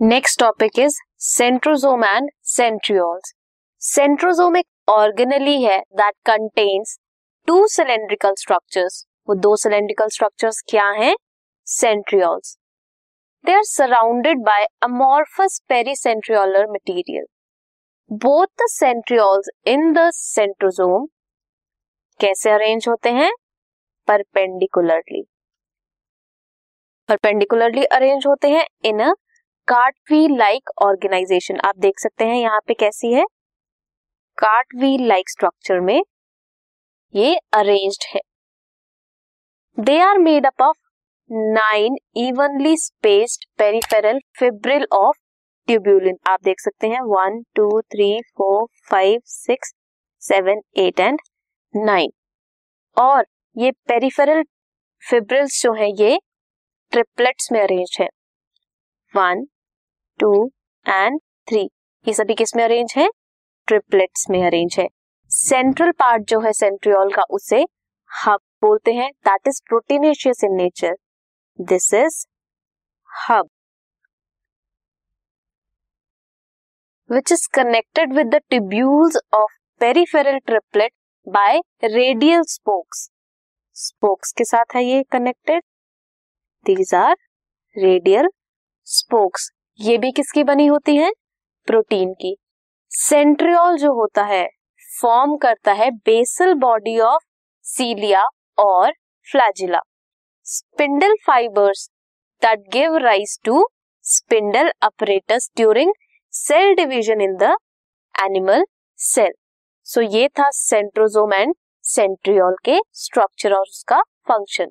Next topic is centrosome and centrioles centrosome एक organelle है that contains two cylindrical structures वो दो cylindrical structures क्या हैं? Centrioles they are surrounded by amorphous pericentriolar material both the centrioles in the centrosome कैसे arrange होते हैं? Perpendicularly perpendicularly arrange होते हैं in a cartwheel like organisation आप देख सकते हैं यहाँ पे कैसी है। कार्टवील लाइक स्ट्रक्चर में ये अरेंज्ड है। They are made up of nine evenly spaced peripheral fibril of tubulin आप देख सकते हैं one two three four five six seven eight and nine और ये पेरिफेरल फिब्रिल्स जो है, ये ट्रिपलेट्स में अरेंज है। One two and three. ये सभी किसमें अरेंज है? ट्रिपलेट्स में अरेंज है। सेंट्रल पार्ट जो है सेंट्रियोल का, उसे हब बोलते हैं। That is proteinaceous in nature this is hub which is connected with the tubules of peripheral triplet by radial spokes spokes के साथ है ये connected these are radial spokes ये भी किसकी बनी होती है? प्रोटीन की। सेंट्रियोल जो होता है, फॉर्म करता है बेसल बॉडी ऑफ़ सीलिया और flagella. Spindle fibres that give rise to spindle apparatus during cell division in the animal cell. So ये था सेंट्रोजोम एंड सेंट्रियोल के स्ट्रक्चर और उसका function.